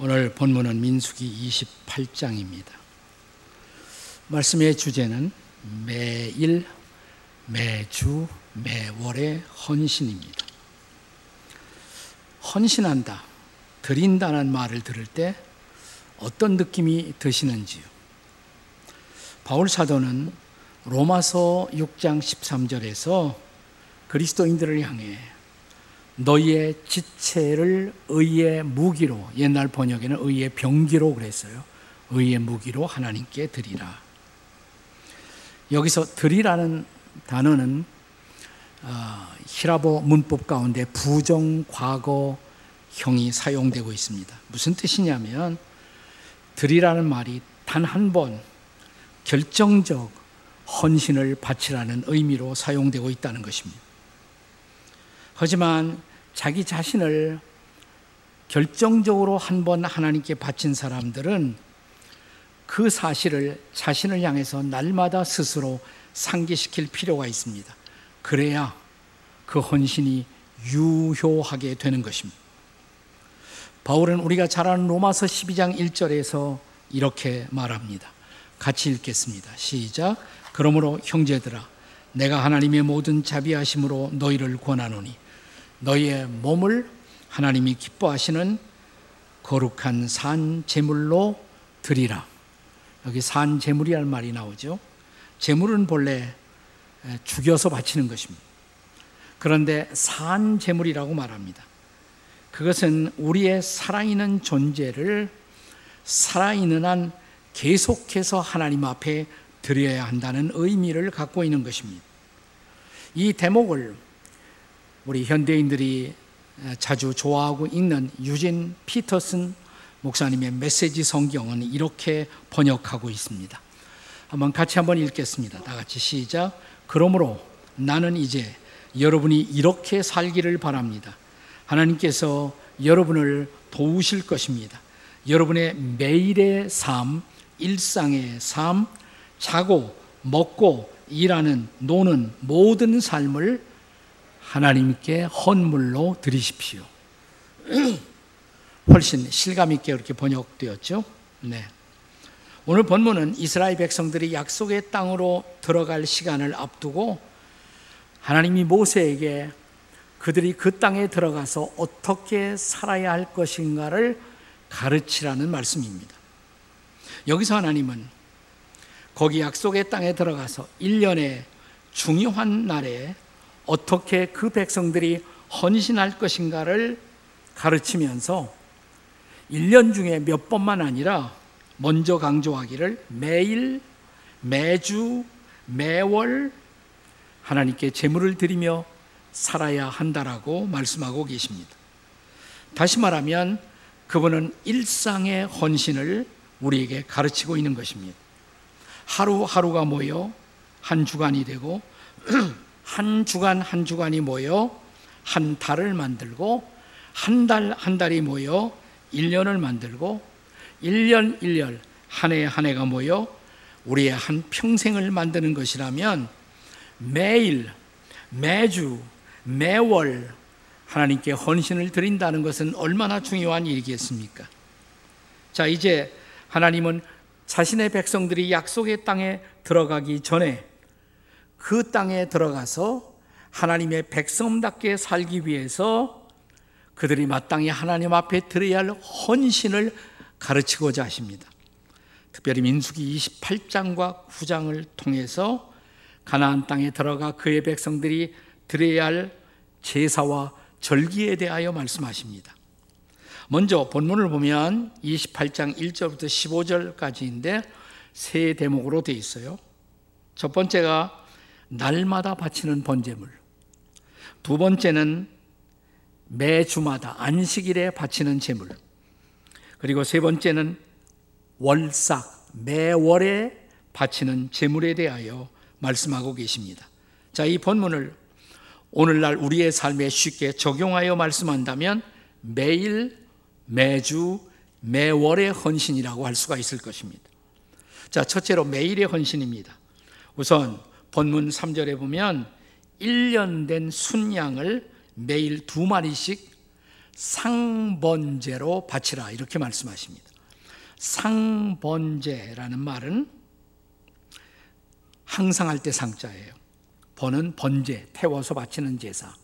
오늘 본문은 민수기 28장입니다. 말씀의 주제는 매일, 매주, 매월의 헌신입니다. 헌신한다, 드린다는 말을 들을 때 어떤 느낌이 드시는지요? 바울 사도는 로마서 6장 13절에서 그리스도인들을 향해 너희의 지체를 의의 무기로 옛날 번역에는 의의 병기로 그랬어요. 의의 무기로 하나님께 드리라. 여기서 드리라는 단어는 어, 히라보 문법 가운데 부정 과거형이 사용되고 있습니다. 무슨 뜻이냐면 드리라는 말이 단 한 번 결정적 헌신을 바치라는 의미로 사용되고 있다는 것입니다. 하지만 자기 자신을 결정적으로 한 번 하나님께 바친 사람들은 그 사실을 자신을 향해서 날마다 스스로 상기시킬 필요가 있습니다. 그래야 그 헌신이 유효하게 되는 것입니다. 바울은 우리가 잘 아는 로마서 12장 1절에서 이렇게 말합니다. 같이 읽겠습니다. 시작. 그러므로 형제들아, 내가 하나님의 모든 자비하심으로 너희를 권하노니 너희의 몸을 하나님이 기뻐하시는 거룩한 산 제물로 드리라. 여기 산 제물이라는 말이 나오죠. 제물은 본래 죽여서 바치는 것입니다. 그런데 산 제물이라고 말합니다. 그것은 우리의 살아있는 존재를 살아있는 한 계속해서 하나님 앞에 드려야 한다는 의미를 갖고 있는 것입니다. 이 대목을 우리 현대인들이 자주 좋아하고 읽는 유진 피터슨 목사님의 메시지 성경은 이렇게 번역하고 있습니다. 한번 같이 한번 읽겠습니다. 다 같이 시작. 그러므로 나는 이제 여러분이 이렇게 살기를 바랍니다. 하나님께서 여러분을 도우실 것입니다. 여러분의 매일의 삶, 일상의 삶, 자고, 먹고, 일하는, 노는 모든 삶을 하나님께 헌물로 드리십시오. 훨씬 실감 있게 그렇게 번역되었죠. 네. 오늘 본문은 이스라엘 백성들이 약속의 땅으로 들어갈 시간을 앞두고 하나님이 모세에게 그들이 그 땅에 들어가서 어떻게 살아야 할 것인가를 가르치라는 말씀입니다. 여기서 하나님은 거기 약속의 땅에 들어가서 1년의 중요한 날에 어떻게 그 백성들이 헌신할 것인가를 가르치면서 1년 중에 몇 번만 아니라 먼저 강조하기를 매일, 매주, 매월 하나님께 제물을 드리며 살아야 한다라고 말씀하고 계십니다. 다시 말하면 그분은 일상의 헌신을 우리에게 가르치고 있는 것입니다. 하루하루가 모여 한 주간이 되고 한 주간 한 주간이 모여 한 달을 만들고 한달한 달이 모여 1년을 만들고 1년 1년 한 해 한 해가 모여 우리의 한 평생을 만드는 것이라면 매일 매주 매월 하나님께 헌신을 드린다는 것은 얼마나 중요한 일이겠습니까? 자, 이제 하나님은 자신의 백성들이 약속의 땅에 들어가기 전에 그 땅에 들어가서 하나님의 백성답게 살기 위해서 그들이 마땅히 하나님 앞에 드려야 할 헌신을 가르치고자 하십니다. 특별히 민수기 28장과 9장을 통해서 가나안 땅에 들어가 그의 백성들이 드려야 할 제사와 절기에 대하여 말씀하십니다. 먼저 본문을 보면 28장 1절부터 15절까지인데 세 대목으로 되어 있어요. 첫 번째가 날마다 바치는 번제물. 두 번째는 매주마다 안식일에 바치는 제물. 그리고 세 번째는 월삭, 매월에 바치는 제물에 대하여 말씀하고 계십니다. 자, 이 본문을 오늘날 우리의 삶에 쉽게 적용하여 말씀한다면 매일, 매주, 매월의 헌신이라고 할 수가 있을 것입니다. 자, 첫째로 매일의 헌신입니다. 우선 본문 3절에 보면 1년 된 순양을 매일 두 마리씩 상번제로 바치라 이렇게 말씀하십니다. 상번제라는 말은 항상 할 때 상자예요. 번은 번제, 태워서 바치는 제사.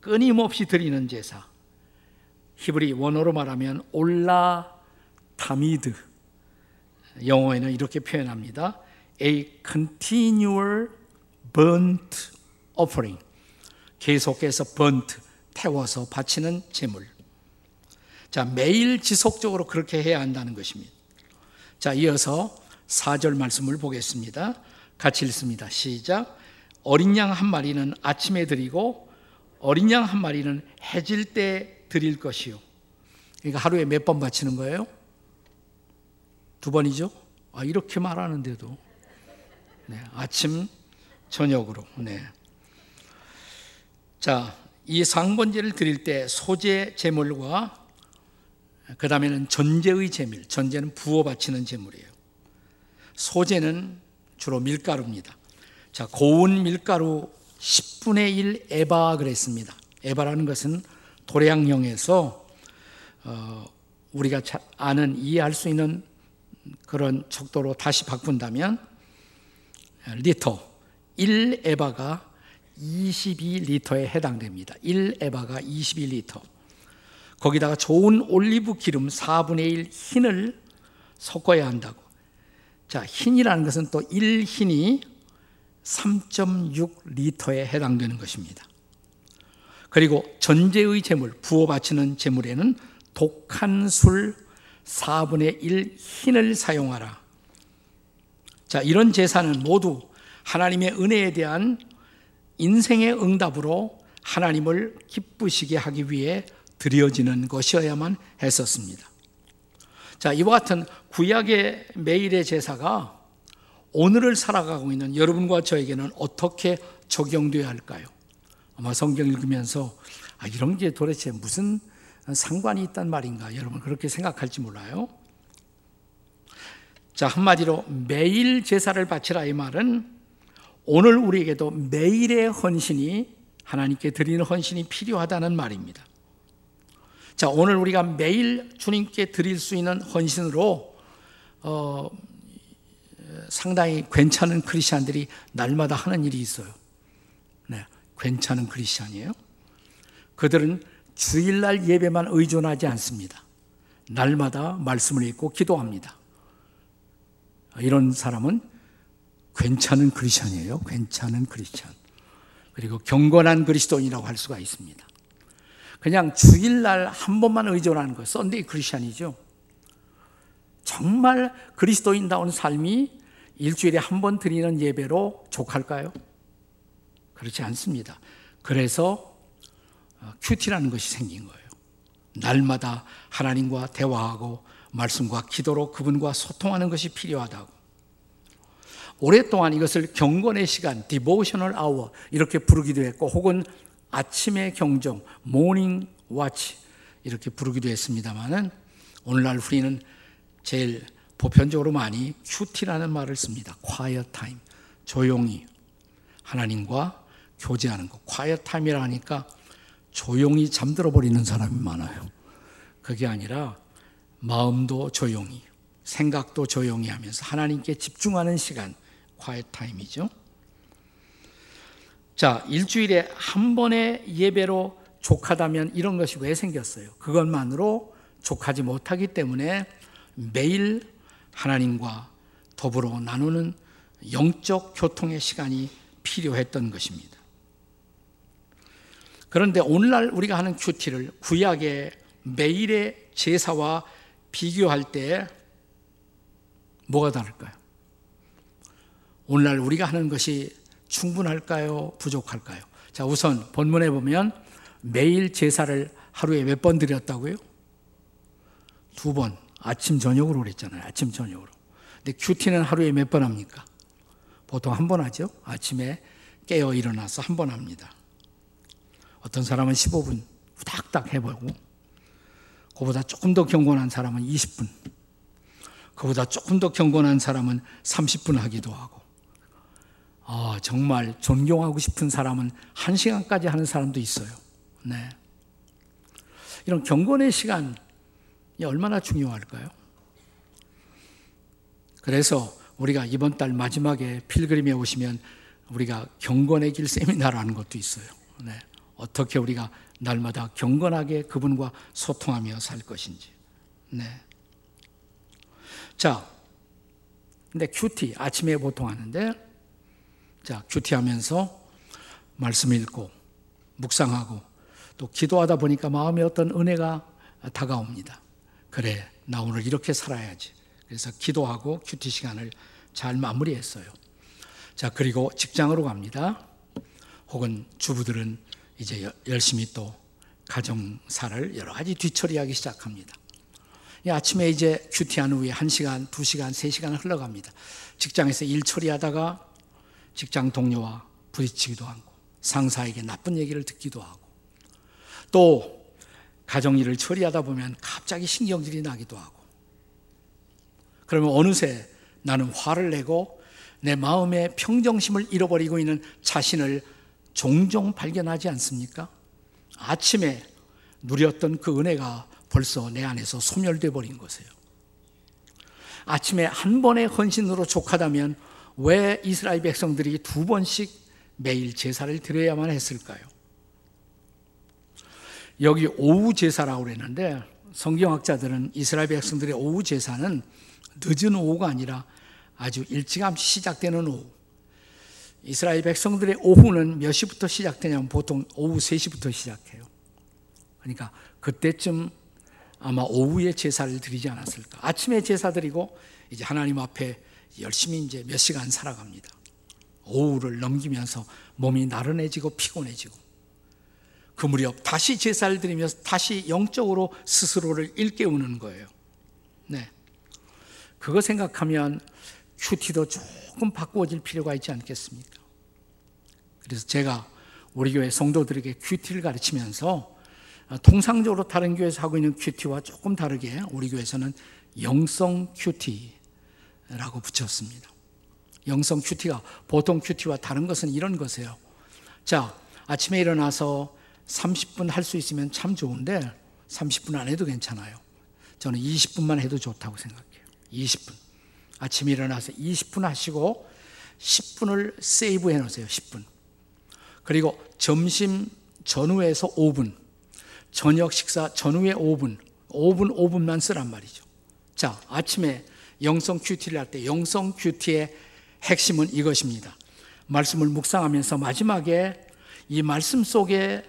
끊임없이 드리는 제사. 히브리 원어로 말하면 올라 타미드. 영어에는 이렇게 표현합니다. A continual burnt offering. 계속해서 burnt, 태워서 바치는 제물. 자, 매일 지속적으로 그렇게 해야 한다는 것입니다. 자, 이어서 4절 말씀을 보겠습니다. 같이 읽습니다. 시작. 어린 양 한 마리는 아침에 드리고 어린 양 한 마리는 해질 때 드릴 것이요. 그러니까 하루에 몇 번 바치는 거예요? 두 번이죠? 아, 이렇게 말하는데도. 네, 아침, 저녁으로. 네. 자, 이 상번제를 드릴 때 소재 제물과 그 다음에는 전제의 제물, 전제는 부어 바치는 제물이에요. 소재는 주로 밀가루입니다. 자, 고운 밀가루 10분의 1 에바 그랬습니다. 에바라는 것은 도량형에서 어, 우리가 아는 이해할 수 있는 그런 척도로 다시 바꾼다면 리터 1 에바가 22리터에 해당됩니다. 1 에바가 22리터. 거기다가 좋은 올리브 기름 4분의 1 흰을 섞어야 한다고. 자, 흰이라는 것은 또 1흰이 3.6리터에 해당되는 것입니다. 그리고 전제의 제물, 부어 바치는 제물에는 독한 술 4분의 1 흰을 사용하라. 자, 이런 제사는 모두 하나님의 은혜에 대한 인생의 응답으로 하나님을 기쁘시게 하기 위해 드려지는 것이어야만 했었습니다. 자, 이와 같은 구약의 매일의 제사가 오늘을 살아가고 있는 여러분과 저에게는 어떻게 적용되어야 할까요? 아마 성경 읽으면서 아, 이런 게 도대체 무슨 상관이 있단 말인가 여러분 그렇게 생각할지 몰라요. 자, 한마디로 매일 제사를 바치라 이 말은 오늘 우리에게도 매일의 헌신이 하나님께 드리는 헌신이 필요하다는 말입니다. 자, 오늘 우리가 매일 주님께 드릴 수 있는 헌신으로 어, 상당히 괜찮은 크리스천들이 날마다 하는 일이 있어요. 네, 괜찮은 크리스천이에요. 그들은 주일날 예배만 의존하지 않습니다. 날마다 말씀을 읽고 기도합니다. 이런 사람은 괜찮은 크리스천이에요. 괜찮은 크리스천. 그리고 경건한 그리스도인이라고 할 수가 있습니다. 그냥 주일날 한 번만 의존하는 거, Sunday Christian이죠. 정말 그리스도인다운 삶이 일주일에 한 번 드리는 예배로 족할까요? 그렇지 않습니다. 그래서 어, 큐티라는 것이 생긴 거예요. 날마다 하나님과 대화하고 말씀과 기도로 그분과 소통하는 것이 필요하다고. 오랫동안 이것을 경건의 시간, devotional hour 이렇게 부르기도 했고 혹은 아침의 경점, morning watch 이렇게 부르기도 했습니다만은 오늘날 우리는 제일 보편적으로 많이 큐티라는 말을 씁니다. quiet. 조용히 하나님과 교제하는 것. quiet time이라 하니까 조용히 잠들어 버리는 사람이 많아요. 그게 아니라 마음도 조용히, 생각도 조용히 하면서 하나님께 집중하는 시간, quiet time이죠. 자, 일주일에 한 번의 예배로 족하다면 이런 것이 왜 생겼어요? 그것만으로 족하지 못하기 때문에 매일 하나님과 더불어 나누는 영적 교통의 시간이 필요했던 것입니다. 그런데 오늘날 우리가 하는 큐티를 구약의 매일의 제사와 비교할 때 뭐가 다를까요? 오늘날 우리가 하는 것이 충분할까요? 부족할까요? 자, 우선 본문에 보면 매일 제사를 하루에 몇 번 드렸다고요? 두 번. 아침, 저녁으로 그랬잖아요. 아침, 저녁으로. 근데 큐티는 하루에 몇 번 합니까? 보통 한 번 하죠. 아침에 깨어 일어나서 한 번 합니다. 어떤 사람은 15분 후닥닥 해보고, 그보다 조금 더 경건한 사람은 20분, 그보다 조금 더 경건한 사람은 30분 하기도 하고, 아, 정말 존경하고 싶은 사람은 한 시간까지 하는 사람도 있어요. 네. 이런 경건의 시간이 얼마나 중요할까요? 그래서 우리가 이번 달 마지막에 필그림에 오시면 우리가 경건의 길 세미나라는 것도 있어요. 네. 어떻게 우리가 날마다 경건하게 그분과 소통하며 살 것인지. 네. 자, 근데 큐티 아침에 보통 하는데, 자 큐티 하면서 말씀 읽고 묵상하고 또 기도하다 보니까 마음에 어떤 은혜가 다가옵니다. 그래, 나 오늘 이렇게 살아야지. 그래서 기도하고 큐티 시간을 잘 마무리했어요. 자, 그리고 직장으로 갑니다. 혹은 주부들은 이제 열심히 또 가정사를 여러 가지 뒤처리하기 시작합니다. 아침에 이제 큐티한 후에 1시간, 2시간, 3시간 흘러갑니다. 직장에서 일 처리하다가 직장 동료와 부딪히기도 하고 상사에게 나쁜 얘기를 듣기도 하고 또 가정일을 처리하다 보면 갑자기 신경질이 나기도 하고 그러면 어느새 나는 화를 내고 내 마음의 평정심을 잃어버리고 있는 자신을 종종 발견하지 않습니까? 아침에 누렸던 그 은혜가 벌써 내 안에서 소멸돼 버린 것이에요. 아침에 한 번의 헌신으로 족하다면 왜 이스라엘 백성들이 두 번씩 매일 제사를 드려야만 했을까요? 여기 오후 제사라고 그랬는데 성경학자들은 이스라엘 백성들의 오후 제사는 늦은 오후가 아니라 아주 일찌감치 시작되는 오후. 이스라엘 백성들의 오후는 몇 시부터 시작되냐면 보통 오후 3시부터 시작해요. 그러니까 그때쯤 아마 오후에 제사를 드리지 않았을까. 아침에 제사 드리고 이제 하나님 앞에 열심히 이제 몇 시간 살아갑니다. 오후를 넘기면서 몸이 나른해지고 피곤해지고 그 무렵 다시 제사를 드리면서 다시 영적으로 스스로를 일깨우는 거예요. 네. 그거 생각하면 큐티도 조금 바꾸어질 필요가 있지 않겠습니까? 그래서 제가 우리 교회 성도들에게 큐티를 가르치면서 통상적으로 다른 교회에서 하고 있는 큐티와 조금 다르게 우리 교회에서는 영성 큐티라고 붙였습니다. 영성 큐티가 보통 큐티와 다른 것은 이런 것이에요. 자, 아침에 일어나서 30분 할 수 있으면 참 좋은데 30분 안 해도 괜찮아요. 저는 20분만 해도 좋다고 생각해요. 20분. 아침에 일어나서 20분 하시고 10분을 세이브 해 놓으세요. 10분. 그리고 점심 전후에서 5분. 저녁 식사 전후에 5분. 5분, 5분만 쓰란 말이죠. 자, 아침에 영성 큐티를 할 때 영성 큐티의 핵심은 이것입니다. 말씀을 묵상하면서 마지막에 이 말씀 속에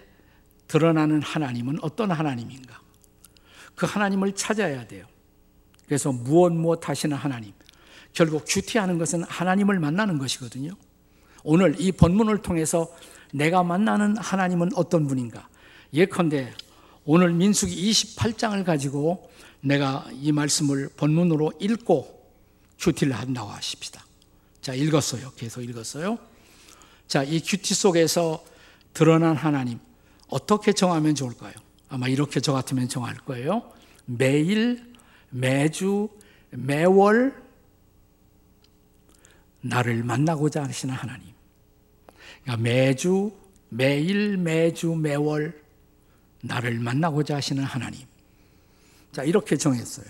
드러나는 하나님은 어떤 하나님인가? 그 하나님을 찾아야 돼요. 그래서 무엇 무엇 하시는 하나님. 결국 큐티하는 것은 하나님을 만나는 것이거든요. 오늘 이 본문을 통해서 내가 만나는 하나님은 어떤 분인가? 예컨대 오늘 민수기 28장을 가지고 내가 이 말씀을 본문으로 읽고 큐티를 한다고 하십시다. 자, 읽었어요. 계속 읽었어요. 자, 이 큐티 속에서 드러난 하나님 어떻게 정하면 좋을까요? 아마 이렇게 저 같으면 정할 거예요. 매일 매주, 매월 나를 만나고자 하시는 하나님. 그러니까 매주, 매일, 매주, 매월 나를 만나고자 하시는 하나님. 자, 이렇게 정했어요.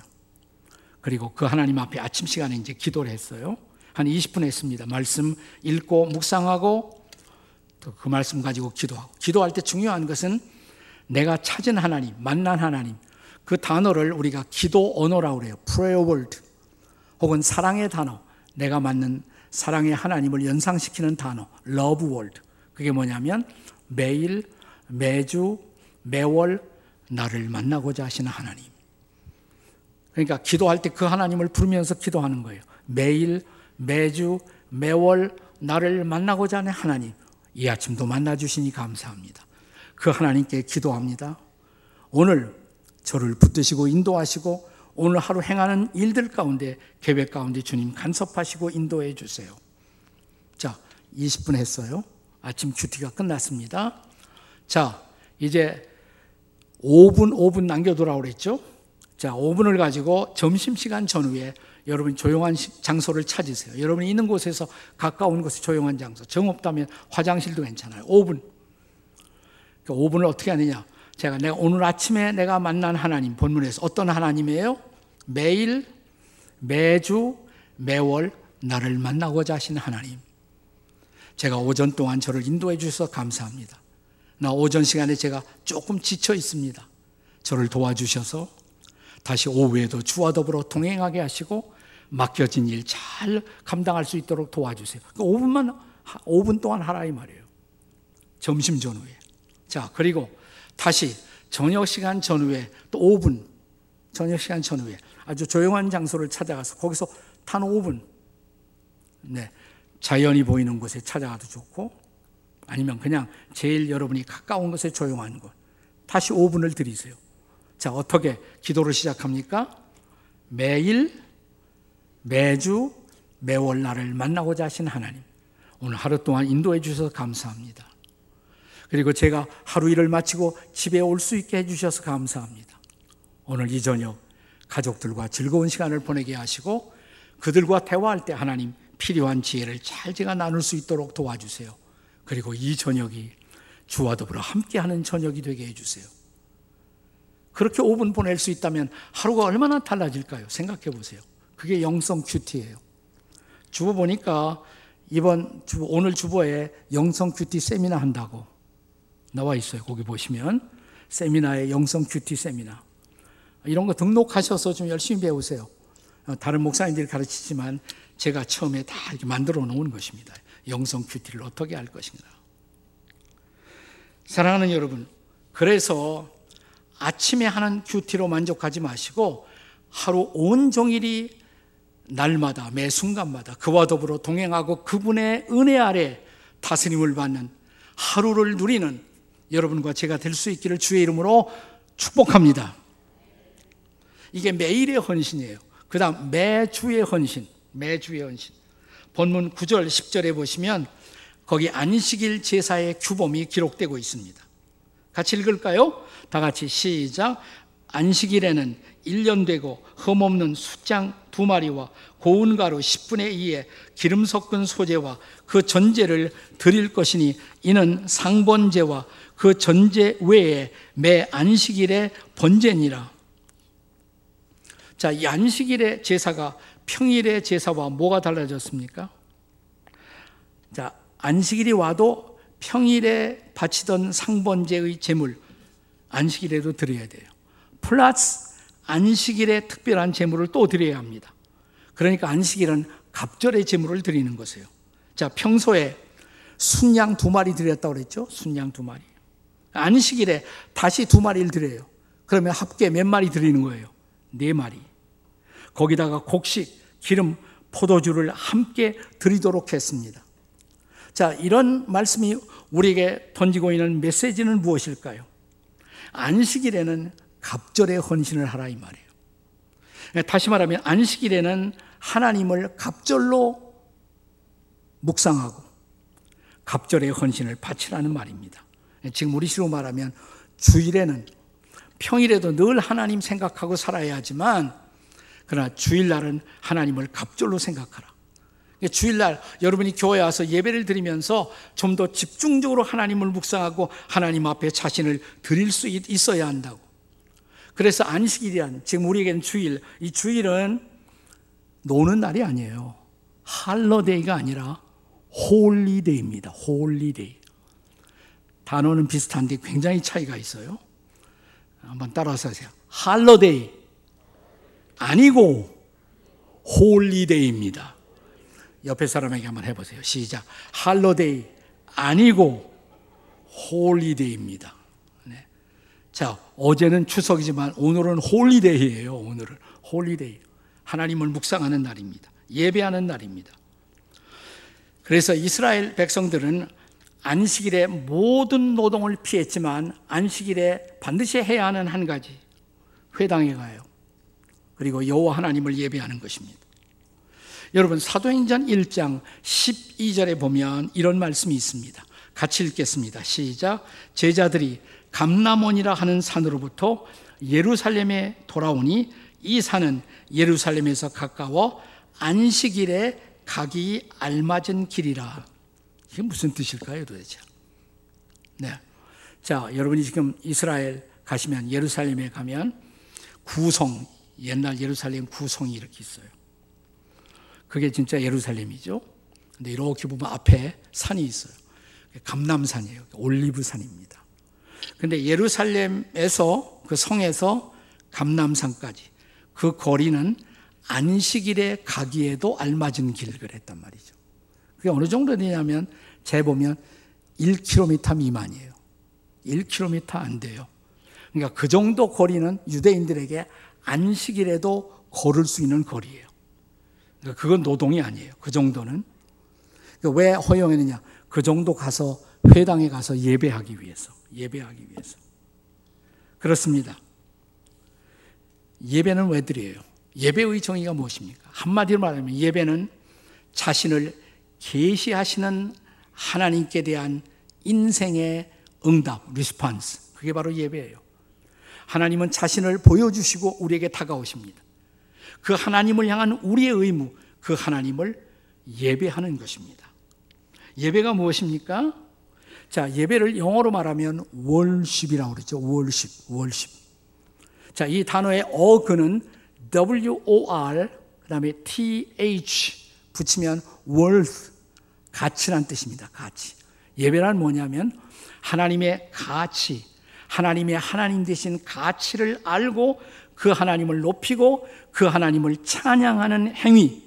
그리고 그 하나님 앞에 아침 시간에 이제 기도를 했어요. 한 20분 했습니다. 말씀 읽고 묵상하고 또 그 말씀 가지고 기도하고. 기도할 때 중요한 것은 내가 찾은 하나님, 만난 하나님, 그 단어를 우리가 기도 언어라고 그래요. prayer word. 혹은 사랑의 단어. 내가 맞는 사랑의 하나님을 연상시키는 단어. love word. 그게 뭐냐면 매일, 매주, 매월 나를 만나고자 하시는 하나님. 그러니까 기도할 때 그 하나님을 부르면서 기도하는 거예요. 매일, 매주, 매월 나를 만나고자 하는 하나님. 이 아침도 만나 주시니 감사합니다. 그 하나님께 기도합니다. 오늘 저를 붙드시고 인도하시고 오늘 하루 행하는 일들 가운데 계획 가운데 주님 간섭하시고 인도해 주세요. 자, 20분 했어요. 아침 큐티가 끝났습니다. 자, 이제 5분 5분 남겨두라고 그랬죠? 자, 5분을 가지고 점심 시간 전후에 여러분 조용한 장소를 찾으세요. 여러분이 있는 곳에서 가까운 곳에 조용한 장소. 정 없다면 화장실도 괜찮아요. 5분. 그 5분을 어떻게 하느냐? 제가 내가 오늘 아침에 내가 만난 하나님 본문에서 어떤 하나님이에요? 매일 매주 매월 나를 만나고자 하신 하나님. 제가 오전 동안 저를 인도해 주셔서 감사합니다. 나 오전 시간에 제가 조금 지쳐 있습니다. 저를 도와주셔서 다시 오후에도 주와 더불어 동행하게 하시고 맡겨진 일 잘 감당할 수 있도록 도와주세요. 5분만, 그러니까 5분 동안 하라 이 말이에요. 점심 전후에. 자, 그리고 다시 저녁 시간 전후에 또 5분, 저녁 시간 전후에 아주 조용한 장소를 찾아가서 거기서 단 5분, 네, 자연이 보이는 곳에 찾아가도 좋고 아니면 그냥 제일 여러분이 가까운 곳에 조용한 곳. 다시 5분을 들이세요. 자, 어떻게 기도를 시작합니까? 매일, 매주, 매월 나를 만나고자 하신 하나님. 오늘 하루 동안 인도해 주셔서 감사합니다. 그리고 제가 하루 일을 마치고 집에 올 수 있게 해 주셔서 감사합니다. 오늘 이 저녁 가족들과 즐거운 시간을 보내게 하시고 그들과 대화할 때 하나님 필요한 지혜를 잘 제가 나눌 수 있도록 도와주세요. 그리고 이 저녁이 주와 더불어 함께하는 저녁이 되게 해주세요. 그렇게 5분 보낼 수 있다면 하루가 얼마나 달라질까요? 생각해 보세요. 그게 영성 큐티예요. 주보 보니까 이번 주보, 오늘 주보에 영성 큐티 세미나 한다고 나와 있어요. 거기 보시면 세미나에 영성 큐티 세미나 이런 거 등록하셔서 좀 열심히 배우세요. 어, 다른 목사님들이 가르치지만 제가 처음에 다 이렇게 만들어 놓은 것입니다. 영성 큐티를 어떻게 할 것인가. 사랑하는 여러분, 그래서 아침에 하는 큐티로 만족하지 마시고 하루 온종일이 날마다 매 순간마다 그와 더불어 동행하고 그분의 은혜 아래 다스림을 받는 하루를 누리는 여러분과 제가 될 수 있기를 주의 이름으로 축복합니다. 이게 매일의 헌신이에요. 그 다음 매주의 헌신, 매주의 헌신. 본문 9절, 10절에 보시면 거기 안식일 제사의 규범이 기록되고 있습니다. 같이 읽을까요? 다 같이 시작. 안식일에는 1년 되고 흠없는 숫장 두 마리와 고운 가루 10분의 2에 기름 섞은 소재와 그 전제를 드릴 것이니 이는 상번제와 그 전제 외에 매 안식일의 번제니라. 자, 이 안식일의 제사가 평일의 제사와 뭐가 달라졌습니까? 자, 안식일이 와도 평일에 바치던 상번제의 제물, 안식일에도 드려야 돼요. 플러스 안식일에 특별한 제물을 또 드려야 합니다. 그러니까 안식일은 갑절의 제물을 드리는 것이에요. 자, 평소에 순양 두 마리 드렸다고 그랬죠? 순양 두 마리. 안식일에 다시 두 마리를 드려요. 그러면 합계 몇 마리 드리는 거예요? 네 마리. 거기다가 곡식, 기름, 포도주를 함께 드리도록 했습니다. 자, 이런 말씀이 우리에게 던지고 있는 메시지는 무엇일까요? 안식일에는 갑절의 헌신을 하라 이 말이에요. 다시 말하면 안식일에는 하나님을 갑절로 묵상하고 갑절의 헌신을 바치라는 말입니다. 지금 우리 식으로 말하면 주일에는 평일에도 늘 하나님 생각하고 살아야 하지만 그러나 주일날은 하나님을 갑절로 생각하라. 주일날 여러분이 교회 와서 예배를 드리면서 좀 더 집중적으로 하나님을 묵상하고 하나님 앞에 자신을 드릴 수 있어야 한다고. 그래서 안식일이란 지금 우리에게는 주일, 이 주일은 노는 날이 아니에요. 할러데이가 아니라 홀리데이입니다. 홀리데이. 단어는 비슷한데 굉장히 차이가 있어요. 한번 따라서 하세요. holiday 아니고 holy day입니다. 옆에 사람에게 한번 해보세요. 시작. holiday 아니고 holy day입니다. 네. 자, 어제는 추석이지만 오늘은 holy day예요. 오늘은 holy day. 하나님을 묵상하는 날입니다. 예배하는 날입니다. 그래서 이스라엘 백성들은 안식일에 모든 노동을 피했지만 안식일에 반드시 해야 하는 한 가지 회당에 가요. 그리고 여호와 하나님을 예배하는 것입니다. 여러분 사도행전 1장 12절에 보면 이런 말씀이 있습니다. 같이 읽겠습니다. 시작. 제자들이 감남원이라 하는 산으로부터 예루살렘에 돌아오니 이 산은 예루살렘에서 가까워 안식일에 가기 알맞은 길이라. 이게 무슨 뜻일까요, 도대체? 네. 자, 여러분이 지금 이스라엘 가시면 예루살렘에 가면 구성 옛날 예루살렘 구성이 이렇게 있어요. 그게 진짜 예루살렘이죠. 근데 이렇게 보면 앞에 산이 있어요. 감남산이에요. 올리브산입니다. 근데 예루살렘에서 그 성에서 감남산까지 그 거리는 안식일에 가기에도 알맞은 길 그랬단 말이죠. 그게 어느 정도 되냐면 재보면 1km 미만이에요. 1km 안 돼요. 그러니까 그 정도 거리는 유대인들에게 안식일에도 걸을 수 있는 거리예요. 그러니까 그건 노동이 아니에요. 그 정도는. 그러니까 왜 허용했느냐? 그 정도 가서 회당에 가서 예배하기 위해서. 예배하기 위해서. 그렇습니다. 예배는 왜 드려요? 예배의 정의가 무엇입니까? 한마디로 말하면 예배는 자신을 계시하시는 하나님께 대한 인생의 응답, 리스판스. 그게 바로 예배예요. 하나님은 자신을 보여주시고 우리에게 다가오십니다. 그 하나님을 향한 우리의 의무, 그 하나님을 예배하는 것입니다. 예배가 무엇입니까? 자, 예배를 영어로 말하면 월십이라고 그러죠. 월십, 월십. 자, 이 단어의 어근은 W-O-R, 그 다음에 T-H 붙이면 worth, 가치란 뜻입니다. 가치. 예배란 뭐냐면 하나님의 가치, 하나님의 하나님 되신 가치를 알고 그 하나님을 높이고 그 하나님을 찬양하는 행위.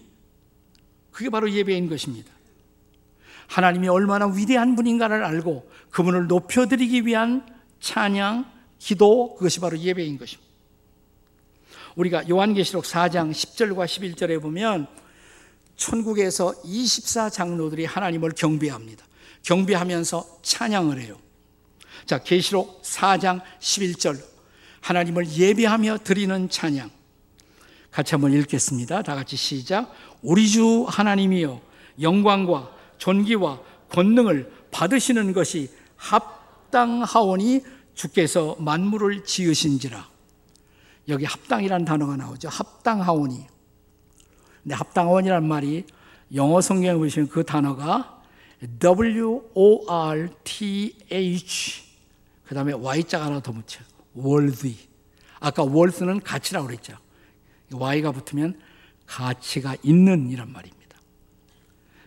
그게 바로 예배인 것입니다. 하나님이 얼마나 위대한 분인가를 알고 그분을 높여드리기 위한 찬양, 기도, 그것이 바로 예배인 것입니다. 우리가 요한계시록 4장 10절과 11절에 보면 천국에서 24장로들이 하나님을 경배합니다. 경배하면서 찬양을 해요. 자, 계시록 4장 11절. 하나님을 예배하며 드리는 찬양. 같이 한번 읽겠습니다. 다 같이 시작. 우리 주 하나님이여 영광과 존귀와 권능을 받으시는 것이 합당하오니 주께서 만물을 지으신지라. 여기 합당이라는 단어가 나오죠. 합당하오니. 근데 합당하오니란 말이 영어 성경에 보시면 그 단어가 W-O-R-T-H 그 다음에 Y자가 하나 더 붙여요. worthy. 아까 worth는 가치라고 그랬죠. Y가 붙으면 가치가 있는 이란 말입니다.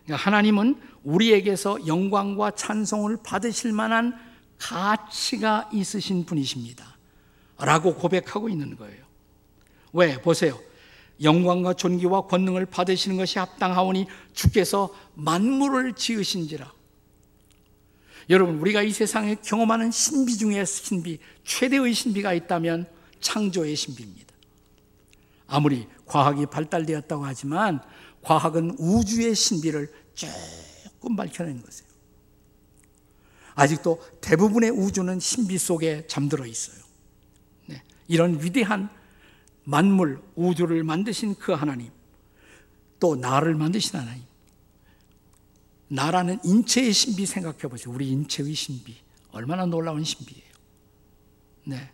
그러니까 하나님은 우리에게서 영광과 찬송을 받으실 만한 가치가 있으신 분이십니다. 라고 고백하고 있는 거예요. 왜? 보세요. 영광과 존귀와 권능을 받으시는 것이 합당하오니 주께서 만물을 지으신지라. 여러분, 우리가 이 세상에 경험하는 신비 중에 신비, 최대의 신비가 있다면 창조의 신비입니다. 아무리 과학이 발달되었다고 하지만 과학은 우주의 신비를 조금 밝혀낸 것이에요. 아직도 대부분의 우주는 신비 속에 잠들어 있어요. 네. 이런 위대한 만물, 우주를 만드신 그 하나님, 또 나를 만드신 하나님, 나라는 인체의 신비 생각해 보세요. 우리 인체의 신비. 얼마나 놀라운 신비예요. 네.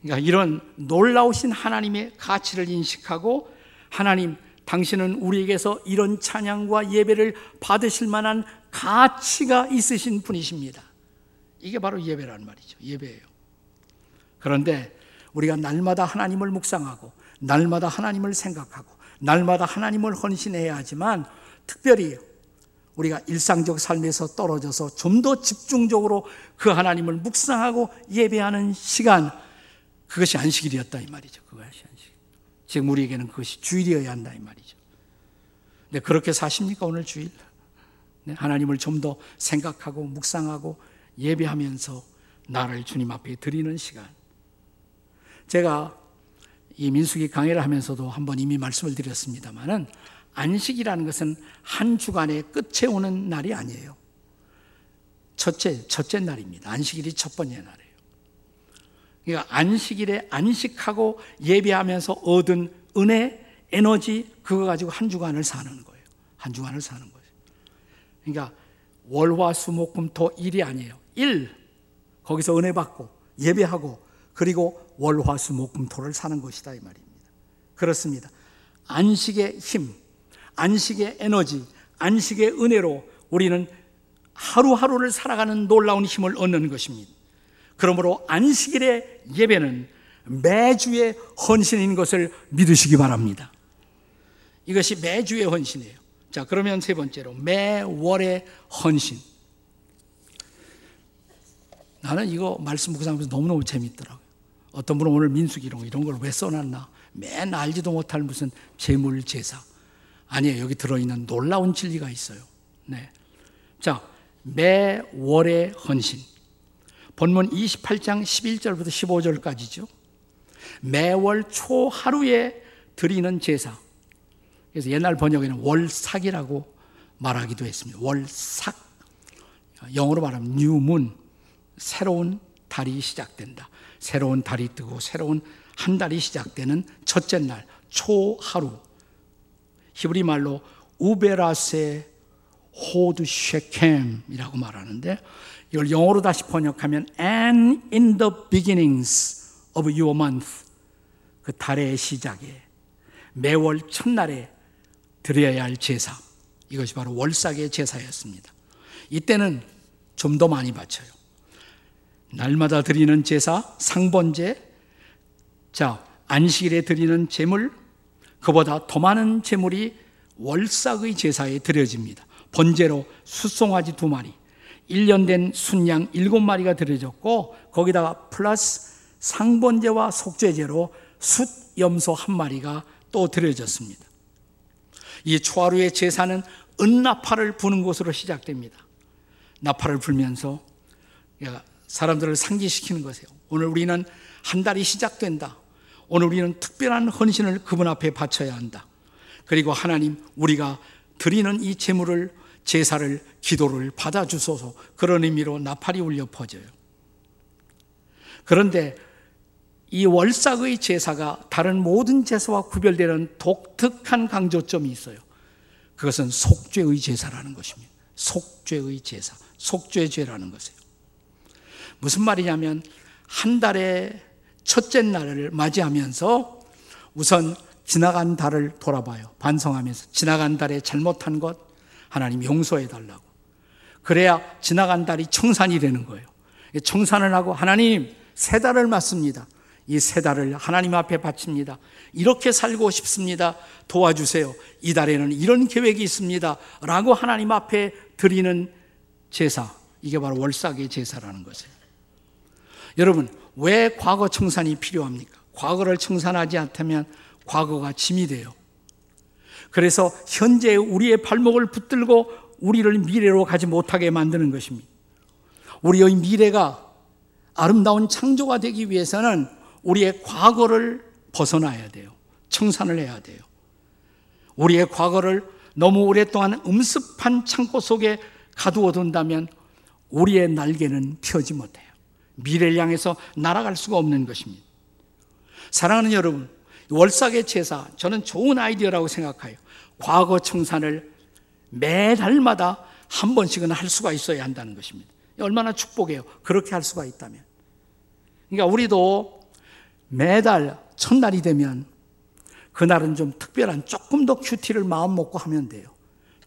그러니까 이런 놀라우신 하나님의 가치를 인식하고 하나님, 당신은 우리에게서 이런 찬양과 예배를 받으실 만한 가치가 있으신 분이십니다. 이게 바로 예배라는 말이죠. 예배예요. 그런데 우리가 날마다 하나님을 묵상하고 날마다 하나님을 생각하고 날마다 하나님을 헌신해야 하지만 특별히 우리가 일상적 삶에서 떨어져서 좀 더 집중적으로 그 하나님을 묵상하고 예배하는 시간 그것이 안식일이었다 이 말이죠. 그것이 안식. 지금 우리에게는 그것이 주일이어야 한다 이 말이죠. 네, 그렇게 사십니까 오늘 주일? 네, 하나님을 좀 더 생각하고 묵상하고 예배하면서 나를 주님 앞에 드리는 시간. 제가 이 민수기 강의를 하면서도 한번 이미 말씀을 드렸습니다만은 안식이라는 것은 한 주간의 끝에 오는 날이 아니에요. 첫째, 첫째 날입니다. 안식일이 첫 번째 날이에요. 그러니까 안식일에 안식하고 예배하면서 얻은 은혜, 에너지, 그거 가지고 한 주간을 사는 거예요. 한 주간을 사는 거예요. 그러니까 월화 수 목 금 토 일이 아니에요. 일 거기서 은혜 받고 예배하고 그리고 월화 수목금토를 사는 것이다 이 말입니다. 그렇습니다. 안식의 힘, 안식의 에너지, 안식의 은혜로 우리는 하루하루를 살아가는 놀라운 힘을 얻는 것입니다. 그러므로 안식일의 예배는 매주의 헌신인 것을 믿으시기 바랍니다. 이것이 매주의 헌신이에요. 자, 그러면 세 번째로 매월의 헌신. 나는 이거 말씀 묵상하면서 너무너무 재밌더라고요. 어떤 분은 오늘 민수기 이런, 이런 걸 왜 써놨나? 맨 알지도 못할 무슨 재물 제사. 아니에요. 여기 들어있는 놀라운 진리가 있어요. 네. 자, 매월의 헌신. 본문 28장 11절부터 15절까지죠. 매월 초 하루에 드리는 제사. 그래서 옛날 번역에는 월삭이라고 말하기도 했습니다. 월삭. 영어로 말하면 뉴문. 새로운 달이 시작된다. 새로운 달이 뜨고 새로운 한 달이 시작되는 첫째 날, 초하루. 히브리 말로 ובראשי חדשיכם이라고 말하는데 이걸 영어로 다시 번역하면 and in the beginnings of your month 그 달의 시작에 매월 첫날에 드려야 할 제사 이것이 바로 월삭의 제사였습니다. 이때는 좀 더 많이 바쳐요. 날마다 드리는 제사, 상번제, 자 안식일에 드리는 제물, 그보다 더 많은 제물이 월삭의 제사에 드려집니다. 번제로 숫송아지 두 마리, 1년 된 순양 일곱 마리가 드려졌고 거기다가 플러스 상번제와 속죄제로 숫 염소 한 마리가 또 드려졌습니다. 이 초하루의 제사는 은나팔을 부는 것으로 시작됩니다. 나팔을 불면서 사람들을 상기시키는 것이에요. 오늘 우리는 한 달이 시작된다. 오늘 우리는 특별한 헌신을 그분 앞에 바쳐야 한다. 그리고 하나님 우리가 드리는 이 제물을 제사를 기도를 받아 주소서 그런 의미로 나팔이 울려 퍼져요. 그런데 이 월삭의 제사가 다른 모든 제사와 구별되는 독특한 강조점이 있어요. 그것은 속죄의 제사라는 것입니다. 속죄의 제사, 속죄죄라는 것이에요. 무슨 말이냐면 한 달의 첫째 날을 맞이하면서 우선 지나간 달을 돌아봐요. 반성하면서 지나간 달에 잘못한 것 하나님 용서해 달라고. 그래야 지나간 달이 청산이 되는 거예요. 청산을 하고 하나님 세 달을 맞습니다. 이 세 달을 하나님 앞에 바칩니다. 이렇게 살고 싶습니다. 도와주세요. 이 달에는 이런 계획이 있습니다. 라고 하나님 앞에 드리는 제사. 이게 바로 월삭의 제사라는 것이에요. 여러분, 왜 과거 청산이 필요합니까? 과거를 청산하지 않다면 과거가 짐이 돼요. 그래서 현재 우리의 발목을 붙들고 우리를 미래로 가지 못하게 만드는 것입니다. 우리의 미래가 아름다운 창조가 되기 위해서는 우리의 과거를 벗어나야 돼요. 청산을 해야 돼요. 우리의 과거를 너무 오랫동안 음습한 창고 속에 가두어 둔다면 우리의 날개는 펴지 못해요. 미래를 향해서 날아갈 수가 없는 것입니다. 사랑하는 여러분, 월삭의 제사, 저는 좋은 아이디어라고 생각해요. 과거 청산을 매달마다 한 번씩은 할 수가 있어야 한다는 것입니다. 얼마나 축복이에요. 그렇게 할 수가 있다면. 그러니까 우리도 매달 첫날이 되면 그날은 좀 특별한 조금 더 큐티를 마음 먹고 하면 돼요.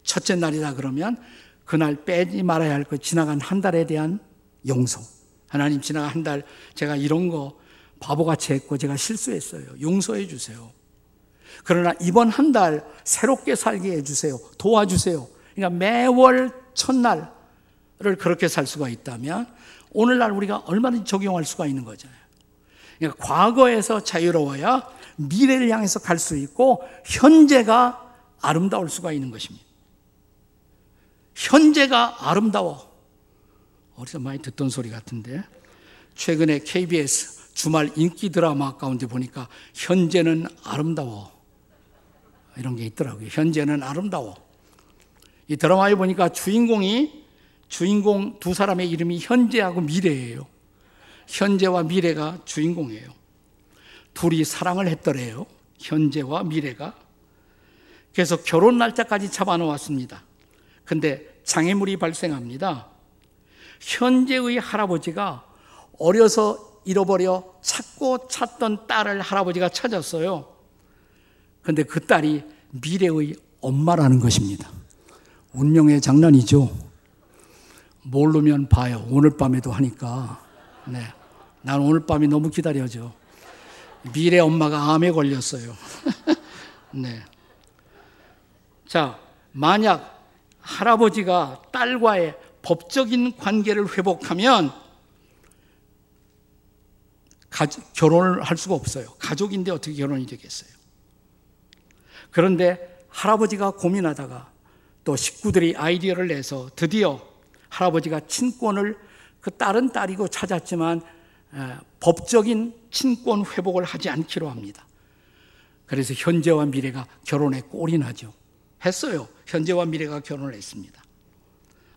첫째 날이다 그러면 그날 빼지 말아야 할 것 지나간 한 달에 대한 용서. 하나님 지나간 한달 제가 이런 거 바보같이 했고 제가 실수했어요. 용서해 주세요. 그러나 이번 한 달 새롭게 살게 해주세요. 도와주세요. 그러니까 매월 첫날을 그렇게 살 수가 있다면 오늘날 우리가 얼마든지 적용할 수가 있는 거잖아요. 그러니까 과거에서 자유로워야 미래를 향해서 갈 수 있고 현재가 아름다울 수가 있는 것입니다. 현재가 아름다워. 어디서 많이 듣던 소리 같은데 최근에 KBS 주말 인기 드라마 가운데 보니까 현재는 아름다워. 이런 게 있더라고요. 현재는 아름다워. 이 드라마에 보니까 주인공이 주인공 두 사람의 이름이 현재하고 미래예요. 현재와 미래가 주인공이에요. 둘이 사랑을 했더래요. 현재와 미래가. 그래서 결혼 날짜까지 잡아놓았습니다. 근데 장애물이 발생합니다. 현재의 할아버지가 어려서 잃어버려 찾고 찾던 딸을 할아버지가 찾았어요. 근데 그 딸이 미래의 엄마라는 것입니다. 운명의 장난이죠. 모르면 봐요. 오늘 밤에도 하니까. 네. 난 오늘 밤이 너무 기다려져. 미래 엄마가 암에 걸렸어요. 네. 자, 만약 할아버지가 딸과의 법적인 관계를 회복하면 결혼을 할 수가 없어요. 가족인데 어떻게 결혼이 되겠어요? 그런데 할아버지가 고민하다가 또 식구들이 아이디어를 내서 드디어 할아버지가 친권을 그 딸은 딸이고 찾았지만 법적인 친권 회복을 하지 않기로 합니다. 그래서 현재와 미래가 결혼에 나죠. 했어요. 현재와 미래가 결혼을 했습니다.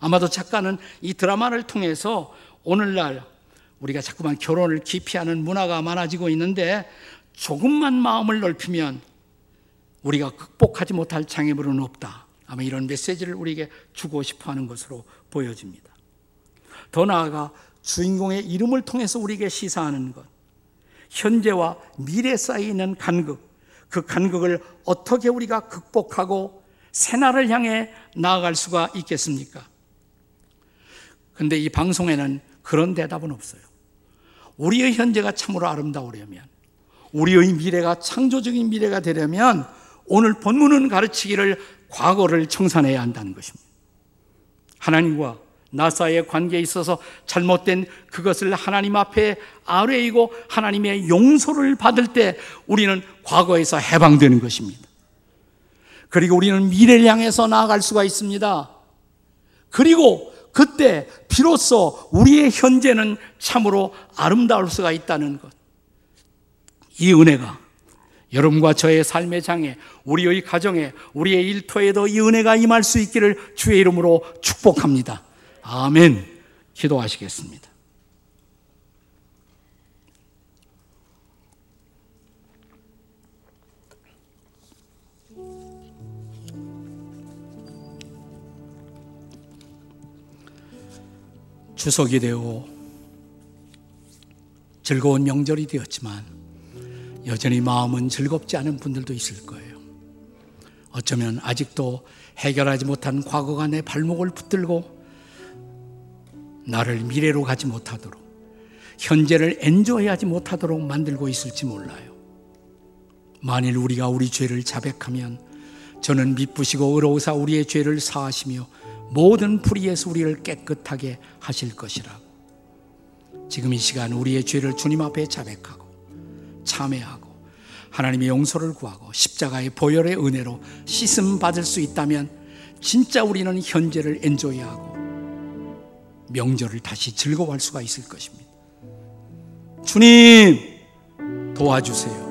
아마도 작가는 이 드라마를 통해서 오늘날 우리가 자꾸만 결혼을 기피하는 문화가 많아지고 있는데 조금만 마음을 넓히면 우리가 극복하지 못할 장애물은 없다. 아마 이런 메시지를 우리에게 주고 싶어 하는 것으로 보여집니다. 더 나아가 주인공의 이름을 통해서 우리에게 시사하는 것. 현재와 미래 사이에 있는 간극. 그 간극을 어떻게 우리가 극복하고 새날을 향해 나아갈 수가 있겠습니까? 근데 이 방송에는 그런 대답은 없어요. 우리의 현재가 참으로 아름다우려면, 우리의 미래가 창조적인 미래가 되려면 오늘 본문은 가르치기를 과거를 청산해야 한다는 것입니다. 하나님과 나 사이의 관계에 있어서 잘못된 그것을 하나님 앞에 아뢰이고 하나님의 용서를 받을 때 우리는 과거에서 해방되는 것입니다. 그리고 우리는 미래를 향해서 나아갈 수가 있습니다. 그리고 그때 비로소 우리의 현재는 참으로 아름다울 수가 있다는 것. 이 은혜가 여러분과 저의 삶의 장에, 우리의 가정에, 우리의 일터에도 이 은혜가 임할 수 있기를 주의 이름으로 축복합니다. 아멘. 기도하시겠습니다. 추석이 되고 즐거운 명절이 되었지만 여전히 마음은 즐겁지 않은 분들도 있을 거예요. 어쩌면 아직도 해결하지 못한 과거가 내 발목을 붙들고 나를 미래로 가지 못하도록 현재를 엔조해하지 못하도록 만들고 있을지 몰라요. 만일 우리가 우리 죄를 자백하면 저는 미쁘시고 의로우사 우리의 죄를 사하시며 모든 불의에서 우리를 깨끗하게 하실 것이라고. 지금 이 시간 우리의 죄를 주님 앞에 자백하고 참회하고 하나님의 용서를 구하고 십자가의 보혈의 은혜로 씻음 받을 수 있다면 진짜 우리는 현재를 엔조해하고 명절을 다시 즐거워할 수가 있을 것입니다. 주님, 도와주세요.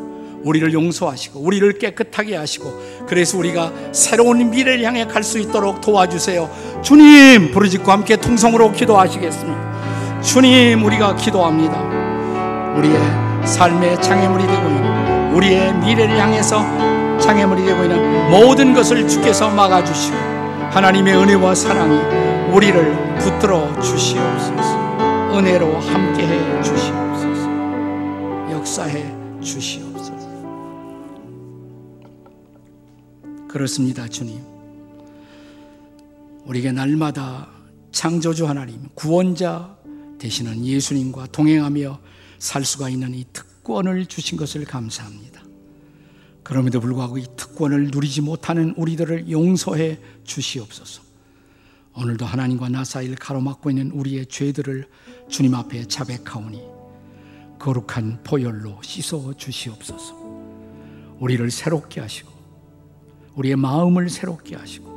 우리를 용서하시고, 우리를 깨끗하게 하시고, 그래서 우리가 새로운 미래를 향해 갈 수 있도록 도와주세요. 주님, 부르짖고 함께 통성으로 기도하시겠습니다. 주님, 우리가 기도합니다. 우리의 삶의 장애물이 되고 있는, 우리의 미래를 향해서 장애물이 되고 있는 모든 것을 주께서 막아주시고, 하나님의 은혜와 사랑이 우리를 붙들어 주시옵소서. 은혜로 함께해 주시옵소서. 역사해 주시옵소서. 그렇습니다, 주님. 우리에게 날마다 창조주 하나님, 구원자 되시는 예수님과 동행하며 살 수가 있는 이 특권을 주신 것을 감사합니다. 그럼에도 불구하고 이 특권을 누리지 못하는 우리들을 용서해 주시옵소서. 오늘도 하나님과 나 사이를 가로막고 있는 우리의 죄들을 주님 앞에 자백하오니 거룩한 보혈로 씻어 주시옵소서. 우리를 새롭게 하시고 우리의 마음을 새롭게 하시고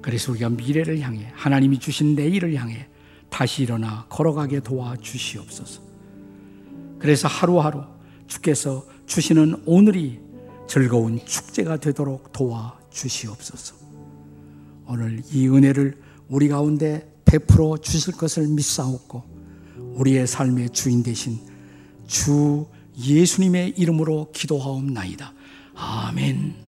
그래서 우리가 미래를 향해 하나님이 주신 내일을 향해 다시 일어나 걸어가게 도와 주시옵소서. 그래서 하루하루 주께서 주시는 오늘이 즐거운 축제가 되도록 도와 주시옵소서. 오늘 이 은혜를 우리 가운데 베풀어 주실 것을 믿사옵고 우리의 삶의 주인 되신 주 예수님의 이름으로 기도하옵나이다. 아멘.